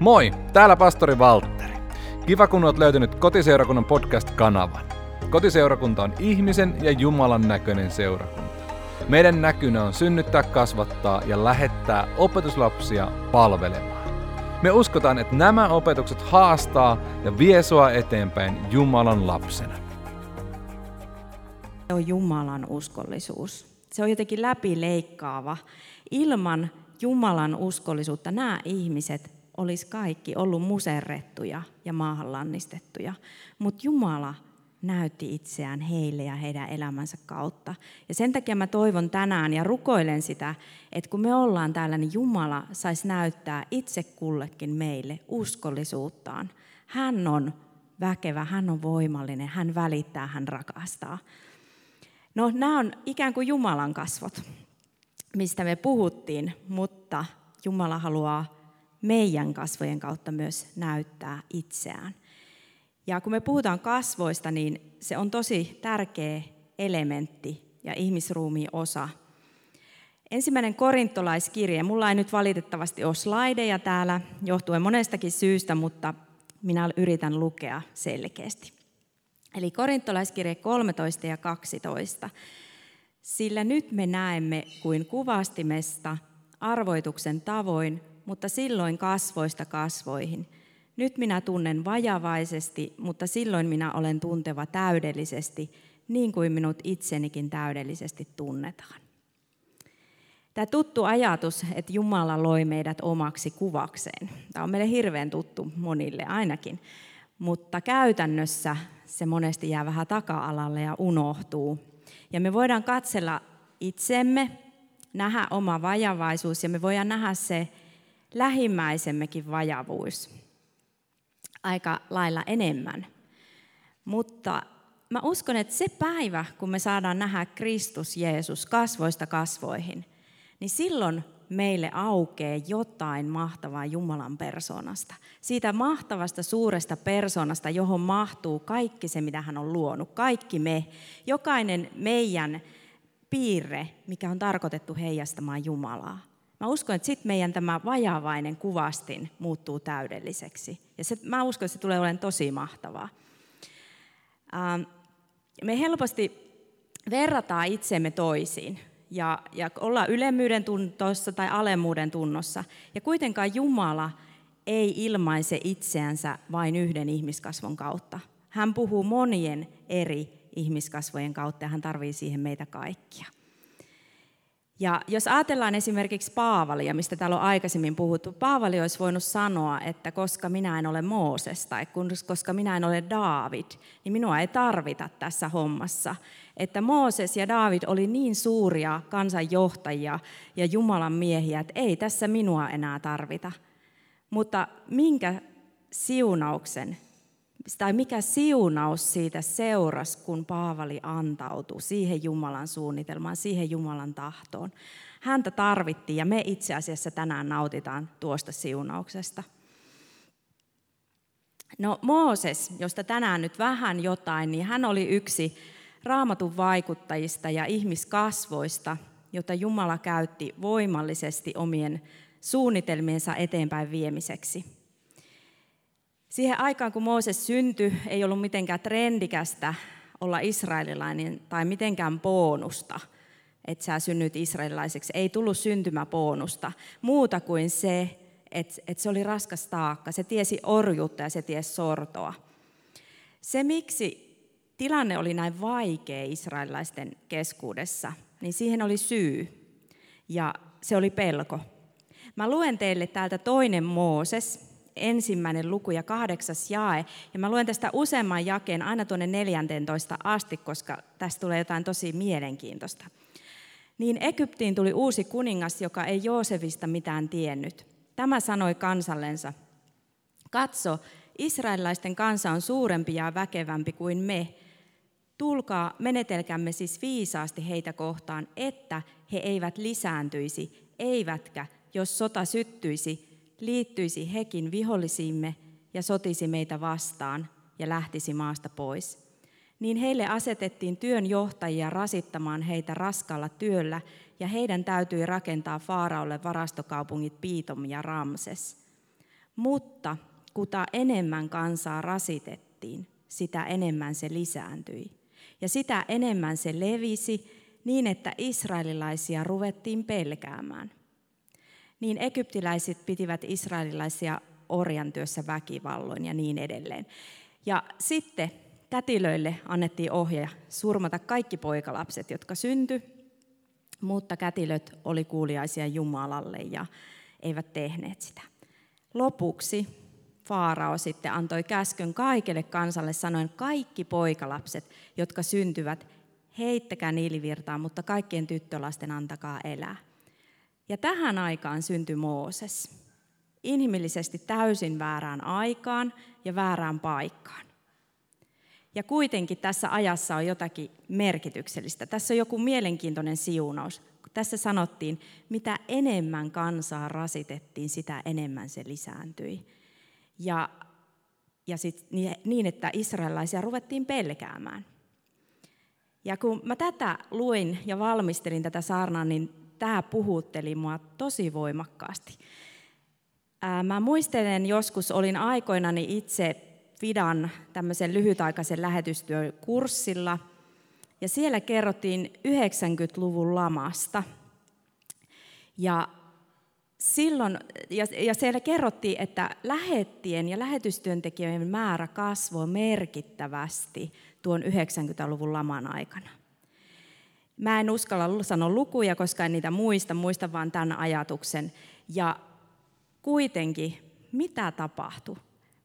Moi, täällä pastori Valtteri. Kiva kun olet löytänyt Kotiseurakunnan podcast-kanavan. Kotiseurakunta on ihmisen ja Jumalan näköinen seurakunta. Meidän näkynä on synnyttää, kasvattaa ja lähettää opetuslapsia palvelemaan. Me uskotaan, että nämä opetukset haastaa ja vie sua eteenpäin Jumalan lapsena. Se on Jumalan uskollisuus. Se on jotenkin läpileikkaava. Ilman Jumalan uskollisuutta nämä ihmiset olisi kaikki ollut muserrettuja ja maahan lannistettuja. Mutta Jumala näytti itseään heille ja heidän elämänsä kautta. Ja sen takia mä toivon tänään ja rukoilen sitä, että kun me ollaan täällä, niin Jumala saisi näyttää itse kullekin meille uskollisuuttaan. Hän on väkevä, hän on voimallinen, hän välittää, hän rakastaa. No nämä on ikään kuin Jumalan kasvot, mistä me puhuttiin, mutta Jumala haluaa meidän kasvojen kautta myös näyttää itseään. Ja kun me puhutaan kasvoista, niin se on tosi tärkeä elementti ja ihmisruumiin osa. Ensimmäinen korintolaiskirje, mulla ei nyt valitettavasti ole slaideja täällä, johtuen monestakin syystä, mutta minä yritän lukea selkeästi. Eli korintolaiskirje 13 ja 12. Sillä nyt me näemme kuin kuvastimesta arvoituksen tavoin, mutta silloin kasvoista kasvoihin. Nyt minä tunnen vajavaisesti, mutta silloin minä olen tunteva täydellisesti, niin kuin minut itsenikin täydellisesti tunnetaan. Tämä tuttu ajatus, että Jumala loi meidät omaksi kuvakseen. Tämä on meille hirveän tuttu monille ainakin, mutta käytännössä se monesti jää vähän taka-alalle ja unohtuu. Ja me voidaan katsella itsemme, nähdä oma vajavaisuus ja me voidaan nähdä se lähimmäisemmekin vajavuus aika lailla enemmän. Mutta mä uskon, että se päivä, kun me saadaan nähdä Kristus Jeesus kasvoista kasvoihin, niin silloin meille aukeaa jotain mahtavaa Jumalan persoonasta. Siitä mahtavasta suuresta persoonasta, johon mahtuu kaikki se, mitä hän on luonut. Kaikki me, jokainen meidän piirre, mikä on tarkoitettu heijastamaan Jumalaa. Mä uskon, että sitten meidän tämä vajavainen kuvastin muuttuu täydelliseksi. Ja se, mä uskon, että se tulee olemaan tosi mahtavaa. Ähm, me helposti verrataan itsemme toisiin ja, ja ollaan ylemmyyden tunnossa tai alemmuuden tunnossa. Ja kuitenkaan Jumala ei ilmaise itseänsä vain yhden ihmiskasvon kautta. Hän puhuu monien eri ihmiskasvojen kautta ja hän tarvii siihen meitä kaikkia. Ja jos ajatellaan esimerkiksi Paavalia, mistä täällä on aikaisemmin puhuttu, Paavali olisi voinut sanoa, että koska minä en ole Mooses tai koska minä en ole Daavid, niin minua ei tarvita tässä hommassa. Että Mooses ja Daavid oli niin suuria kansanjohtajia ja Jumalan miehiä, että ei tässä minua enää tarvita. Mutta minkä siunauksen tai mikä siunaus siitä seurasi, kun Paavali antautui siihen Jumalan suunnitelmaan, siihen Jumalan tahtoon. Häntä tarvittiin ja me itse asiassa tänään nautitaan tuosta siunauksesta. No Mooses, josta tänään nyt vähän jotain, niin hän oli yksi raamatun vaikuttajista ja ihmiskasvoista, jota Jumala käytti voimallisesti omien suunnitelmiensa eteenpäin viemiseksi. Siihen aikaan, kun Mooses syntyi, ei ollut mitenkään trendikästä olla israelilainen tai mitenkään bonusta, että sä synnyt israelilaiseksi. Ei tullut syntymäbonusta, muuta kuin se, että, että se oli raskas taakka. Se tiesi orjuutta ja se tiesi sortoa. Se, miksi tilanne oli näin vaikea israelilaisten keskuudessa, niin siihen oli syy. Ja se oli pelko. Mä luen teille täältä toinen Mooses, ensimmäinen luku ja kahdeksas jae. Ja mä luen tästä useamman jakeen aina tuonne 14 asti, koska tästä tulee jotain tosi mielenkiintoista. Niin Egyptiin tuli uusi kuningas, joka ei Joosefista mitään tiennyt. Tämä sanoi kansallensa, katso, israelilaisten kansa on suurempi ja väkevämpi kuin me. Tulkaa, menetelkämme siis viisaasti heitä kohtaan, että he eivät lisääntyisi, eivätkä, jos sota syttyisi, liittyisi hekin vihollisiimme ja sotisi meitä vastaan ja lähtisi maasta pois. Niin heille asetettiin työnjohtajia rasittamaan heitä raskalla työllä, ja heidän täytyi rakentaa Faaraolle varastokaupungit Piitom ja Ramses. Mutta kuta enemmän kansaa rasitettiin, sitä enemmän se lisääntyi. Ja sitä enemmän se levisi niin, että israelilaisia ruvettiin pelkäämään. Niin egyptiläiset pitivät israelilaisia orjan työssä väkivalloin ja niin edelleen. Ja sitten kätilöille annettiin ohje surmata kaikki poikalapset, jotka syntyi, mutta kätilöt oli kuuliaisia Jumalalle ja eivät tehneet sitä. Lopuksi Faarao sitten antoi käskön kaikille kansalle sanoen, kaikki poikalapset, jotka syntyvät, heittäkää niilivirtaan, mutta kaikkien tyttölasten antakaa elää. Ja tähän aikaan syntyi Mooses. Inhimillisesti täysin väärään aikaan ja väärään paikkaan. Ja kuitenkin tässä ajassa on jotakin merkityksellistä. Tässä on joku mielenkiintoinen siunaus. Tässä sanottiin, mitä enemmän kansaa rasitettiin, sitä enemmän se lisääntyi. Ja, ja sit, niin, että israelaisia ruvettiin pelkäämään. Ja kun mä tätä luin ja valmistelin tätä saarnaa, niin tämä puhutteli mua tosi voimakkaasti. Mä muistelen joskus, olin aikoinani itse Fidan tämmöisen lyhytaikaisen lähetystyökurssilla, ja siellä kerrottiin 90-luvun lamasta. Ja silloin, ja, ja siellä kerrottiin, että lähettien ja lähetystyöntekijöiden määrä kasvoi merkittävästi tuon 90-luvun laman aikana. Mä en uskalla sanoa lukuja, koska en niitä muista, muista vaan tämän ajatuksen. Ja kuitenkin, mitä tapahtui?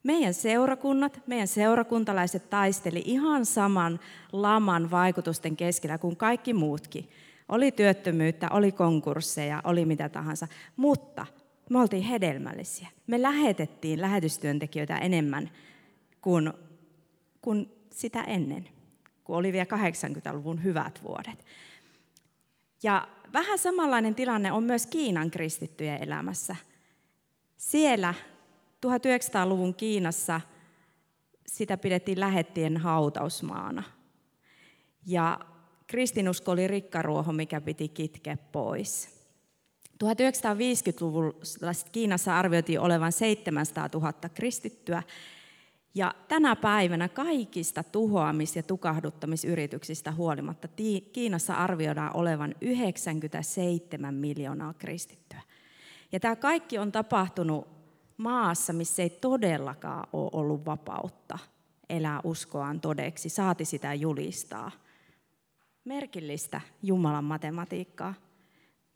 Meidän seurakunnat, meidän seurakuntalaiset taisteli ihan saman laman vaikutusten keskellä kuin kaikki muutkin. Oli työttömyyttä, oli konkursseja, oli mitä tahansa, mutta me oltiin hedelmällisiä. Me lähetettiin lähetystyöntekijöitä enemmän kuin, kuin sitä ennen, kun oli vielä 80-luvun hyvät vuodet. Ja vähän samanlainen tilanne on myös Kiinan kristittyjen elämässä. Siellä 1900-luvun Kiinassa sitä pidettiin lähettien hautausmaana. Ja kristinusko oli rikkaruoho, mikä piti kitkeä pois. 1950-luvulla Kiinassa arvioitiin olevan 700 000 kristittyä, ja tänä päivänä kaikista tuhoamis- ja tukahduttamisyrityksistä huolimatta Kiinassa arvioidaan olevan 97 miljoonaa kristittyä. Ja tämä kaikki on tapahtunut maassa, missä ei todellakaan ole ollut vapautta elää uskoaan todeksi, saati sitä julistaa. Merkillistä Jumalan matematiikkaa.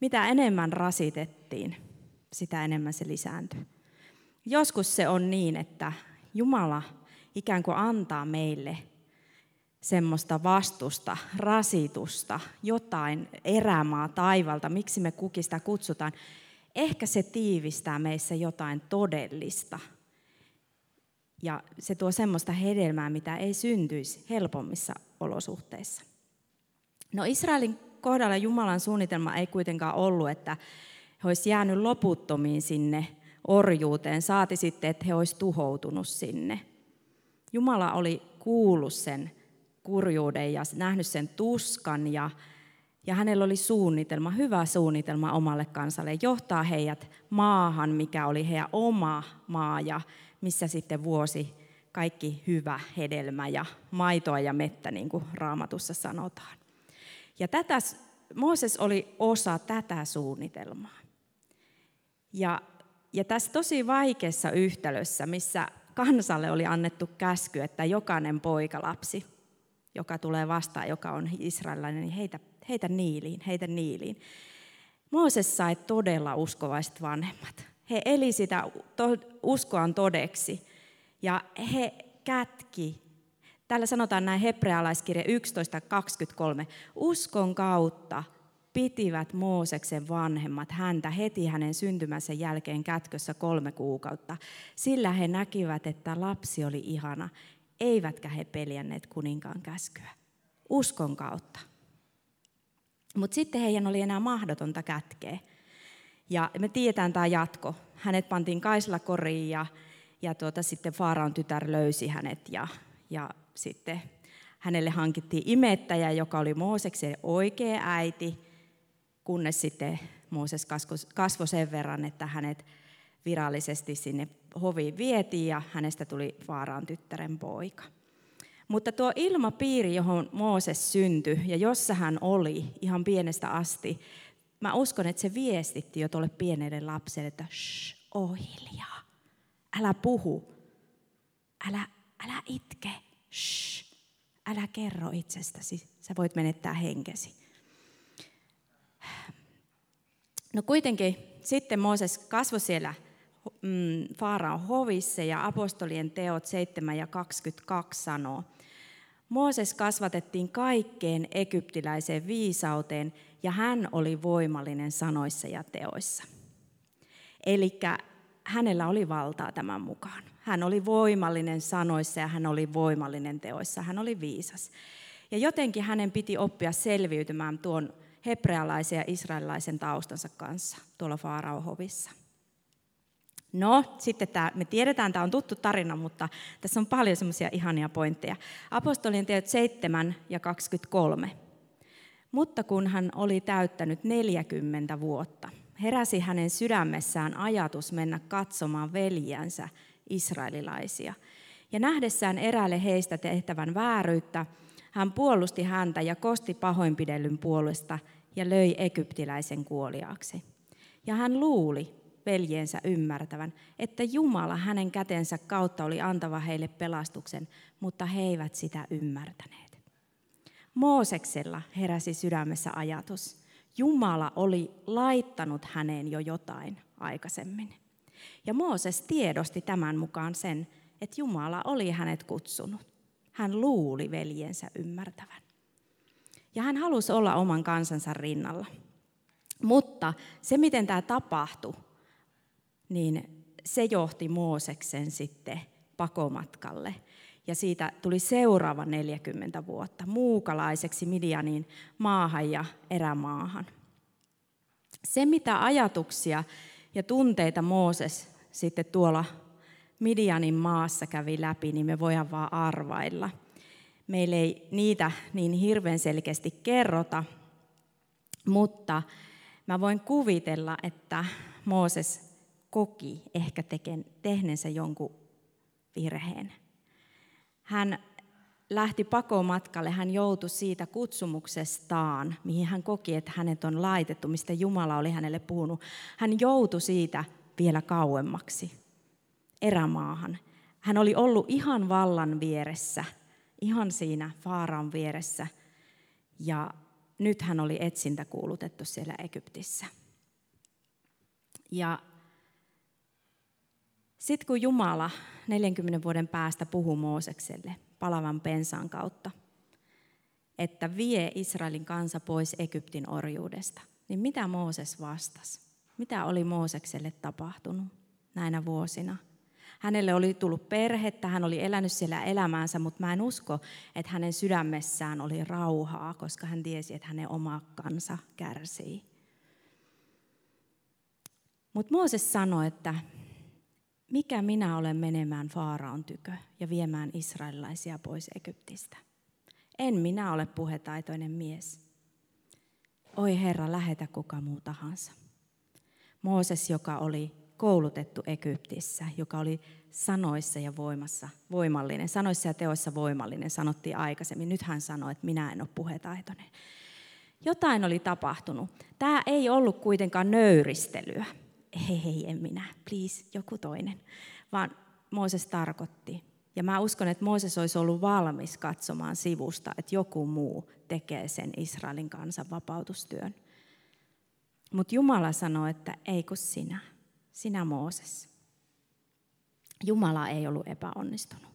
Mitä enemmän rasitettiin, sitä enemmän se lisääntyi. Joskus se on niin, että Jumala ikään kuin antaa meille semmoista vastusta, rasitusta, jotain erämaa taivalta, miksi me kukista kutsutaan. Ehkä se tiivistää meissä jotain todellista. Ja se tuo semmoista hedelmää, mitä ei syntyisi helpommissa olosuhteissa. No Israelin kohdalla Jumalan suunnitelma ei kuitenkaan ollut, että he olisivat jäänyt loputtomiin sinne orjuuteen, saati sitten, että he olisivat tuhoutunut sinne. Jumala oli kuullut sen kurjuuden ja nähnyt sen tuskan ja, ja hänellä oli suunnitelma, hyvä suunnitelma omalle kansalle, johtaa heidät maahan, mikä oli heidän oma maa ja missä sitten vuosi kaikki hyvä hedelmä ja maitoa ja mettä, niin kuin raamatussa sanotaan. Ja tätä, Mooses oli osa tätä suunnitelmaa. Ja ja tässä tosi vaikeassa yhtälössä, missä kansalle oli annettu käsky, että jokainen poikalapsi, joka tulee vastaan, joka on israelilainen, niin heitä, heitä niiliin, heitä niiliin. Mooses sai todella uskovaiset vanhemmat. He eli sitä uskoaan todeksi ja he kätki. Täällä sanotaan näin hebrealaiskirja 11.23. Uskon kautta pitivät Mooseksen vanhemmat häntä heti hänen syntymänsä jälkeen kätkössä kolme kuukautta, sillä he näkivät, että lapsi oli ihana, eivätkä he peljänneet kuninkaan käskyä. Uskon kautta. Mutta sitten heidän oli enää mahdotonta kätkeä. Ja me tiedetään tämä jatko. Hänet pantiin Kaisla koriin ja, ja tuota, sitten Faaraon tytär löysi hänet ja, ja sitten hänelle hankittiin imettäjä, joka oli Mooseksen oikea äiti kunnes sitten Mooses kasvoi sen verran, että hänet virallisesti sinne hoviin vietiin ja hänestä tuli Faaraan tyttären poika. Mutta tuo ilmapiiri, johon Mooses syntyi ja jossa hän oli ihan pienestä asti, mä uskon, että se viestitti jo tuolle pienelle lapselle, että shh, oh hiljaa, älä puhu, älä, älä itke, shh, älä kerro itsestäsi, sä voit menettää henkesi. No kuitenkin sitten Mooses kasvoi siellä mm, Faaraan hovissa ja apostolien teot 7 ja 22 sanoo, Mooses kasvatettiin kaikkeen egyptiläiseen viisauteen ja hän oli voimallinen sanoissa ja teoissa. Eli hänellä oli valtaa tämän mukaan. Hän oli voimallinen sanoissa ja hän oli voimallinen teoissa. Hän oli viisas. Ja jotenkin hänen piti oppia selviytymään tuon hebrealaisen ja israelilaisen taustansa kanssa tuolla Faarauhovissa. No, sitten tämä, me tiedetään, tämä on tuttu tarina, mutta tässä on paljon semmoisia ihania pointteja. Apostolien teot 7 ja 23. Mutta kun hän oli täyttänyt 40 vuotta, heräsi hänen sydämessään ajatus mennä katsomaan veljänsä israelilaisia. Ja nähdessään eräälle heistä tehtävän vääryyttä, hän puolusti häntä ja kosti pahoinpidellyn puolesta ja löi egyptiläisen kuoliaaksi. Ja hän luuli, veljensä ymmärtävän, että Jumala hänen kätensä kautta oli antava heille pelastuksen, mutta he eivät sitä ymmärtäneet. Mooseksella heräsi sydämessä ajatus. Jumala oli laittanut häneen jo jotain aikaisemmin. Ja Mooses tiedosti tämän mukaan sen, että Jumala oli hänet kutsunut. Hän luuli veljensä ymmärtävän. Ja hän halusi olla oman kansansa rinnalla. Mutta se, miten tämä tapahtui, niin se johti Mooseksen sitten pakomatkalle. Ja siitä tuli seuraava 40 vuotta muukalaiseksi Midianin maahan ja erämaahan. Se, mitä ajatuksia ja tunteita Mooses sitten tuolla Midianin maassa kävi läpi, niin me voidaan vaan arvailla. Meille ei niitä niin hirveän selkeästi kerrota, mutta mä voin kuvitella, että Mooses koki ehkä teken, tehneensä jonkun virheen. Hän lähti pakomatkalle, hän joutui siitä kutsumuksestaan, mihin hän koki, että hänet on laitettu, mistä Jumala oli hänelle puhunut. Hän joutui siitä vielä kauemmaksi, erämaahan. Hän oli ollut ihan vallan vieressä, ihan siinä Faaraan vieressä, ja nyt hän oli etsintä kuulutettu siellä Egyptissä. Ja sitten kun Jumala 40 vuoden päästä puhuu Moosekselle palavan pensaan kautta, että vie Israelin kansa pois Egyptin orjuudesta, niin mitä Mooses vastasi? Mitä oli Moosekselle tapahtunut näinä vuosina? Hänelle oli tullut perhettä, hän oli elänyt siellä elämäänsä, mutta mä en usko, että hänen sydämessään oli rauhaa, koska hän tiesi, että hänen oma kansa kärsii. Mutta Mooses sanoi, että mikä minä olen menemään Faaraon tykö ja viemään israelilaisia pois Egyptistä? En minä ole puhetaitoinen mies. Oi Herra, lähetä kuka muu tahansa. Mooses, joka oli koulutettu Egyptissä, joka oli sanoissa ja voimassa voimallinen, sanoissa ja teoissa voimallinen, sanottiin aikaisemmin. Nyt hän sanoi, että minä en ole puhetaitoinen. Jotain oli tapahtunut. Tämä ei ollut kuitenkaan nöyristelyä hei, hei, en minä, please, joku toinen. Vaan Mooses tarkoitti. Ja mä uskon, että Mooses olisi ollut valmis katsomaan sivusta, että joku muu tekee sen Israelin kansan vapautustyön. Mutta Jumala sanoi, että ei kun sinä, sinä Mooses. Jumala ei ollut epäonnistunut.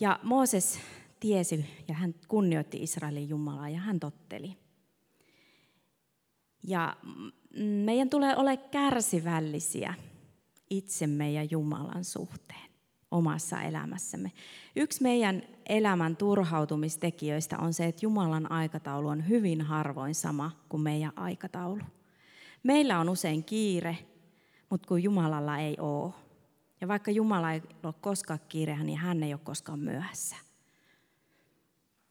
Ja Mooses tiesi ja hän kunnioitti Israelin Jumalaa ja hän totteli. Ja meidän tulee olla kärsivällisiä itsemme ja Jumalan suhteen omassa elämässämme. Yksi meidän elämän turhautumistekijöistä on se, että Jumalan aikataulu on hyvin harvoin sama kuin meidän aikataulu. Meillä on usein kiire, mutta kun Jumalalla ei ole. Ja vaikka Jumala ei ole koskaan kiire, niin hän ei ole koskaan myöhässä.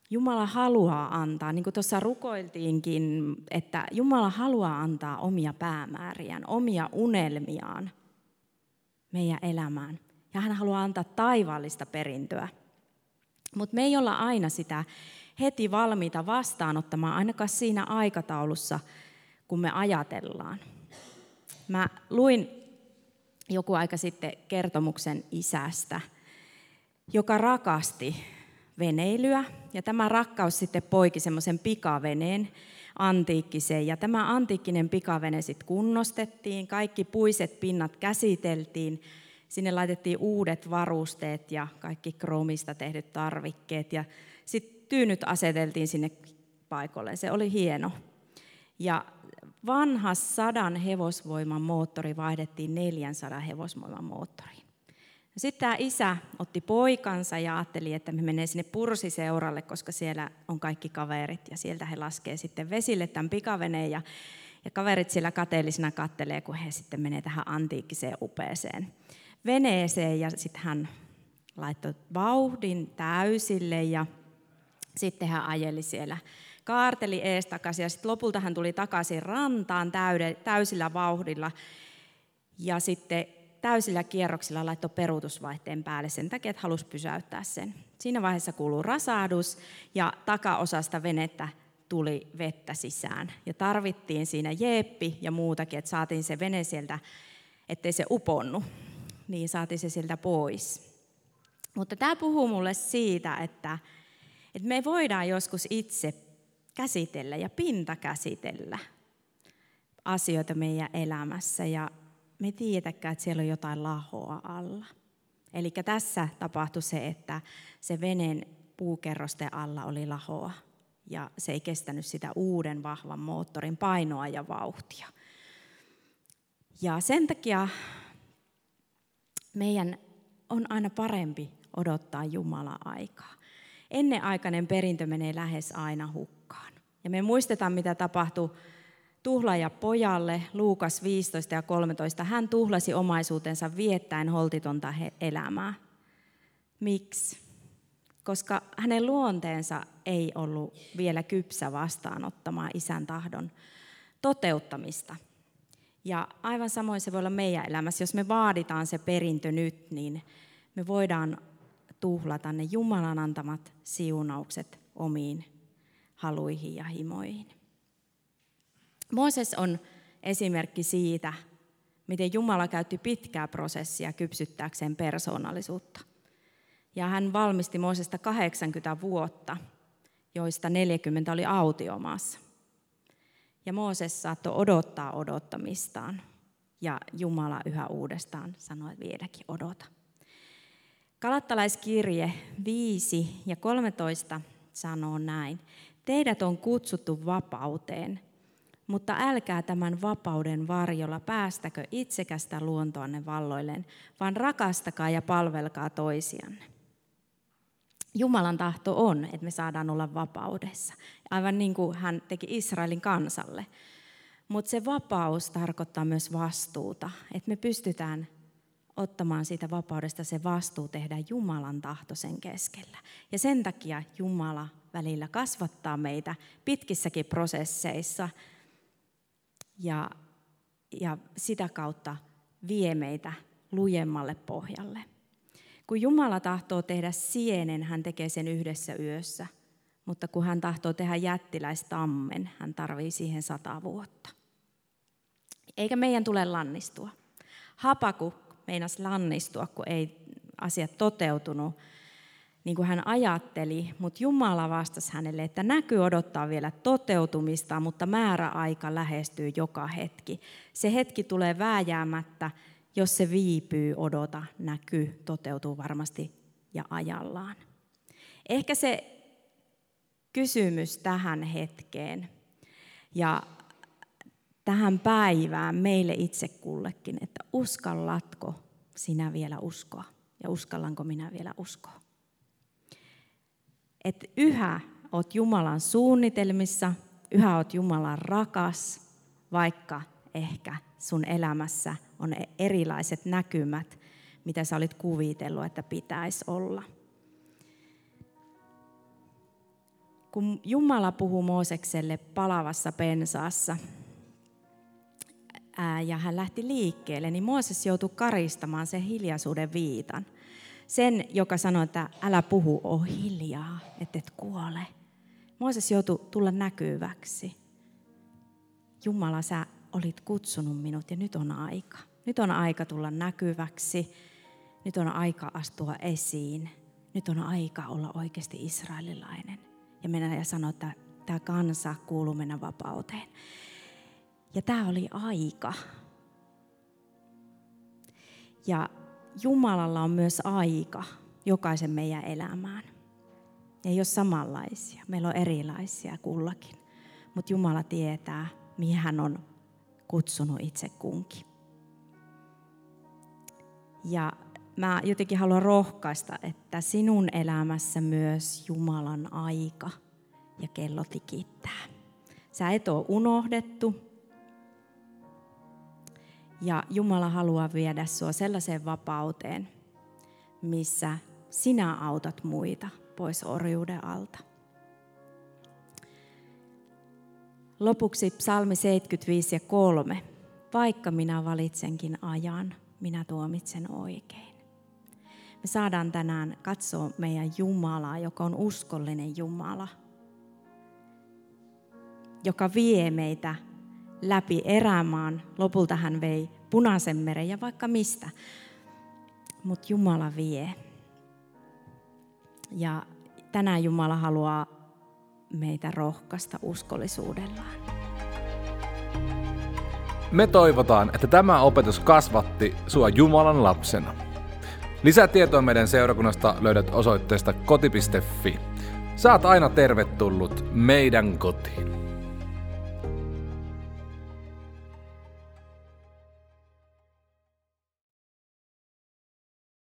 Jumala haluaa antaa, niin kuin tuossa rukoiltiinkin, että Jumala haluaa antaa omia päämääriään, omia unelmiaan meidän elämään. Ja hän haluaa antaa taivaallista perintöä. Mutta me ei olla aina sitä heti valmiita vastaanottamaan, ainakaan siinä aikataulussa, kun me ajatellaan. Mä luin joku aika sitten kertomuksen isästä, joka rakasti veneilyä. Ja tämä rakkaus sitten poiki semmoisen pikaveneen antiikkiseen. Ja tämä antiikkinen pikavene sitten kunnostettiin, kaikki puiset pinnat käsiteltiin, sinne laitettiin uudet varusteet ja kaikki kromista tehdyt tarvikkeet. Ja sitten tyynyt aseteltiin sinne paikoille. Se oli hieno. Ja vanha sadan hevosvoiman moottori vaihdettiin 400 hevosvoiman moottoriin. Sitten tämä isä otti poikansa ja ajatteli, että me menee sinne pursiseuralle, koska siellä on kaikki kaverit ja sieltä he laskee sitten vesille tämän pikaveneen ja, ja kaverit siellä kateellisena kattelee, kun he sitten menee tähän antiikkiseen upeeseen veneeseen ja sitten hän laittoi vauhdin täysille ja sitten hän ajeli siellä kaarteli ees takaisin ja sitten lopulta hän tuli takaisin rantaan täysillä vauhdilla ja sitten täysillä kierroksilla laittoi peruutusvaihteen päälle sen takia, että halusi pysäyttää sen. Siinä vaiheessa kuuluu rasahdus ja takaosasta venettä tuli vettä sisään. Ja tarvittiin siinä jeeppi ja muutakin, että saatiin se vene sieltä, ettei se uponnu. Niin saatiin se sieltä pois. Mutta tämä puhuu mulle siitä, että, että me voidaan joskus itse käsitellä ja pinta käsitellä asioita meidän elämässä. Ja me tiedäkään, että siellä on jotain lahoa alla. Eli tässä tapahtui se, että se veneen puukerrosten alla oli lahoa ja se ei kestänyt sitä uuden vahvan moottorin painoa ja vauhtia. Ja sen takia meidän on aina parempi odottaa Jumala aikaa. Ennenaikainen perintö menee lähes aina hukkaan. Ja me muistetaan, mitä tapahtui tuhlaaja pojalle, Luukas 15 ja 13, hän tuhlasi omaisuutensa viettäen holtitonta elämää. Miksi? Koska hänen luonteensa ei ollut vielä kypsä vastaanottamaan isän tahdon toteuttamista. Ja aivan samoin se voi olla meidän elämässä. Jos me vaaditaan se perintö nyt, niin me voidaan tuhlata ne Jumalan antamat siunaukset omiin haluihin ja himoihin. Mooses on esimerkki siitä, miten Jumala käytti pitkää prosessia kypsyttääkseen persoonallisuutta. Ja hän valmisti Moosesta 80 vuotta, joista 40 oli autiomaassa. Ja Mooses saattoi odottaa odottamistaan. Ja Jumala yhä uudestaan sanoi, vieläkin odota. Kalattalaiskirje 5 ja 13 sanoo näin. Teidät on kutsuttu vapauteen, mutta älkää tämän vapauden varjolla päästäkö itsekästä luontoanne valloilleen, vaan rakastakaa ja palvelkaa toisianne. Jumalan tahto on, että me saadaan olla vapaudessa, aivan niin kuin hän teki Israelin kansalle. Mutta se vapaus tarkoittaa myös vastuuta, että me pystytään ottamaan siitä vapaudesta se vastuu tehdä Jumalan tahto sen keskellä. Ja sen takia Jumala välillä kasvattaa meitä pitkissäkin prosesseissa ja, ja sitä kautta vie meitä lujemmalle pohjalle. Kun Jumala tahtoo tehdä sienen, hän tekee sen yhdessä yössä. Mutta kun hän tahtoo tehdä jättiläistammen, hän tarvii siihen sata vuotta. Eikä meidän tule lannistua. Hapaku meinas lannistua, kun ei asiat toteutunut niin kuin hän ajatteli, mutta Jumala vastasi hänelle, että näky odottaa vielä toteutumista, mutta määräaika lähestyy joka hetki. Se hetki tulee vääjäämättä, jos se viipyy, odota, näky, toteutuu varmasti ja ajallaan. Ehkä se kysymys tähän hetkeen ja tähän päivään meille itse kullekin, että uskallatko sinä vielä uskoa ja uskallanko minä vielä uskoa? että yhä oot Jumalan suunnitelmissa, yhä oot Jumalan rakas, vaikka ehkä sun elämässä on erilaiset näkymät, mitä sä olit kuvitellut, että pitäisi olla. kun Jumala puhuu Moosekselle palavassa pensaassa, ja hän lähti liikkeelle, niin Mooses joutui karistamaan sen hiljaisuuden viitan. Sen, joka sanoi, että älä puhu, o hiljaa, että et kuole. Mooses joutui tulla näkyväksi. Jumala, sä olit kutsunut minut ja nyt on aika. Nyt on aika tulla näkyväksi. Nyt on aika astua esiin. Nyt on aika olla oikeasti israelilainen. Ja mennä ja sanoa, että tämä kansa kuuluu mennä vapauteen. Ja tämä oli aika. Ja Jumalalla on myös aika jokaisen meidän elämään. Ei ole samanlaisia, meillä on erilaisia kullakin. Mutta Jumala tietää, mihin hän on kutsunut itse kunkin. Ja mä jotenkin haluan rohkaista, että sinun elämässä myös Jumalan aika ja kello tikittää. Sä et ole unohdettu. Ja Jumala haluaa viedä sinua sellaiseen vapauteen, missä sinä autat muita pois orjuuden alta. Lopuksi psalmi 75 ja 3. Vaikka minä valitsenkin ajan, minä tuomitsen oikein. Me saadaan tänään katsoa meidän Jumalaa, joka on uskollinen Jumala, joka vie meitä läpi erämaan. Lopulta hän vei punaisen meren ja vaikka mistä. Mutta Jumala vie. Ja tänään Jumala haluaa meitä rohkaista uskollisuudellaan. Me toivotaan, että tämä opetus kasvatti sua Jumalan lapsena. Lisätietoa meidän seurakunnasta löydät osoitteesta koti.fi. Saat aina tervetullut meidän kotiin.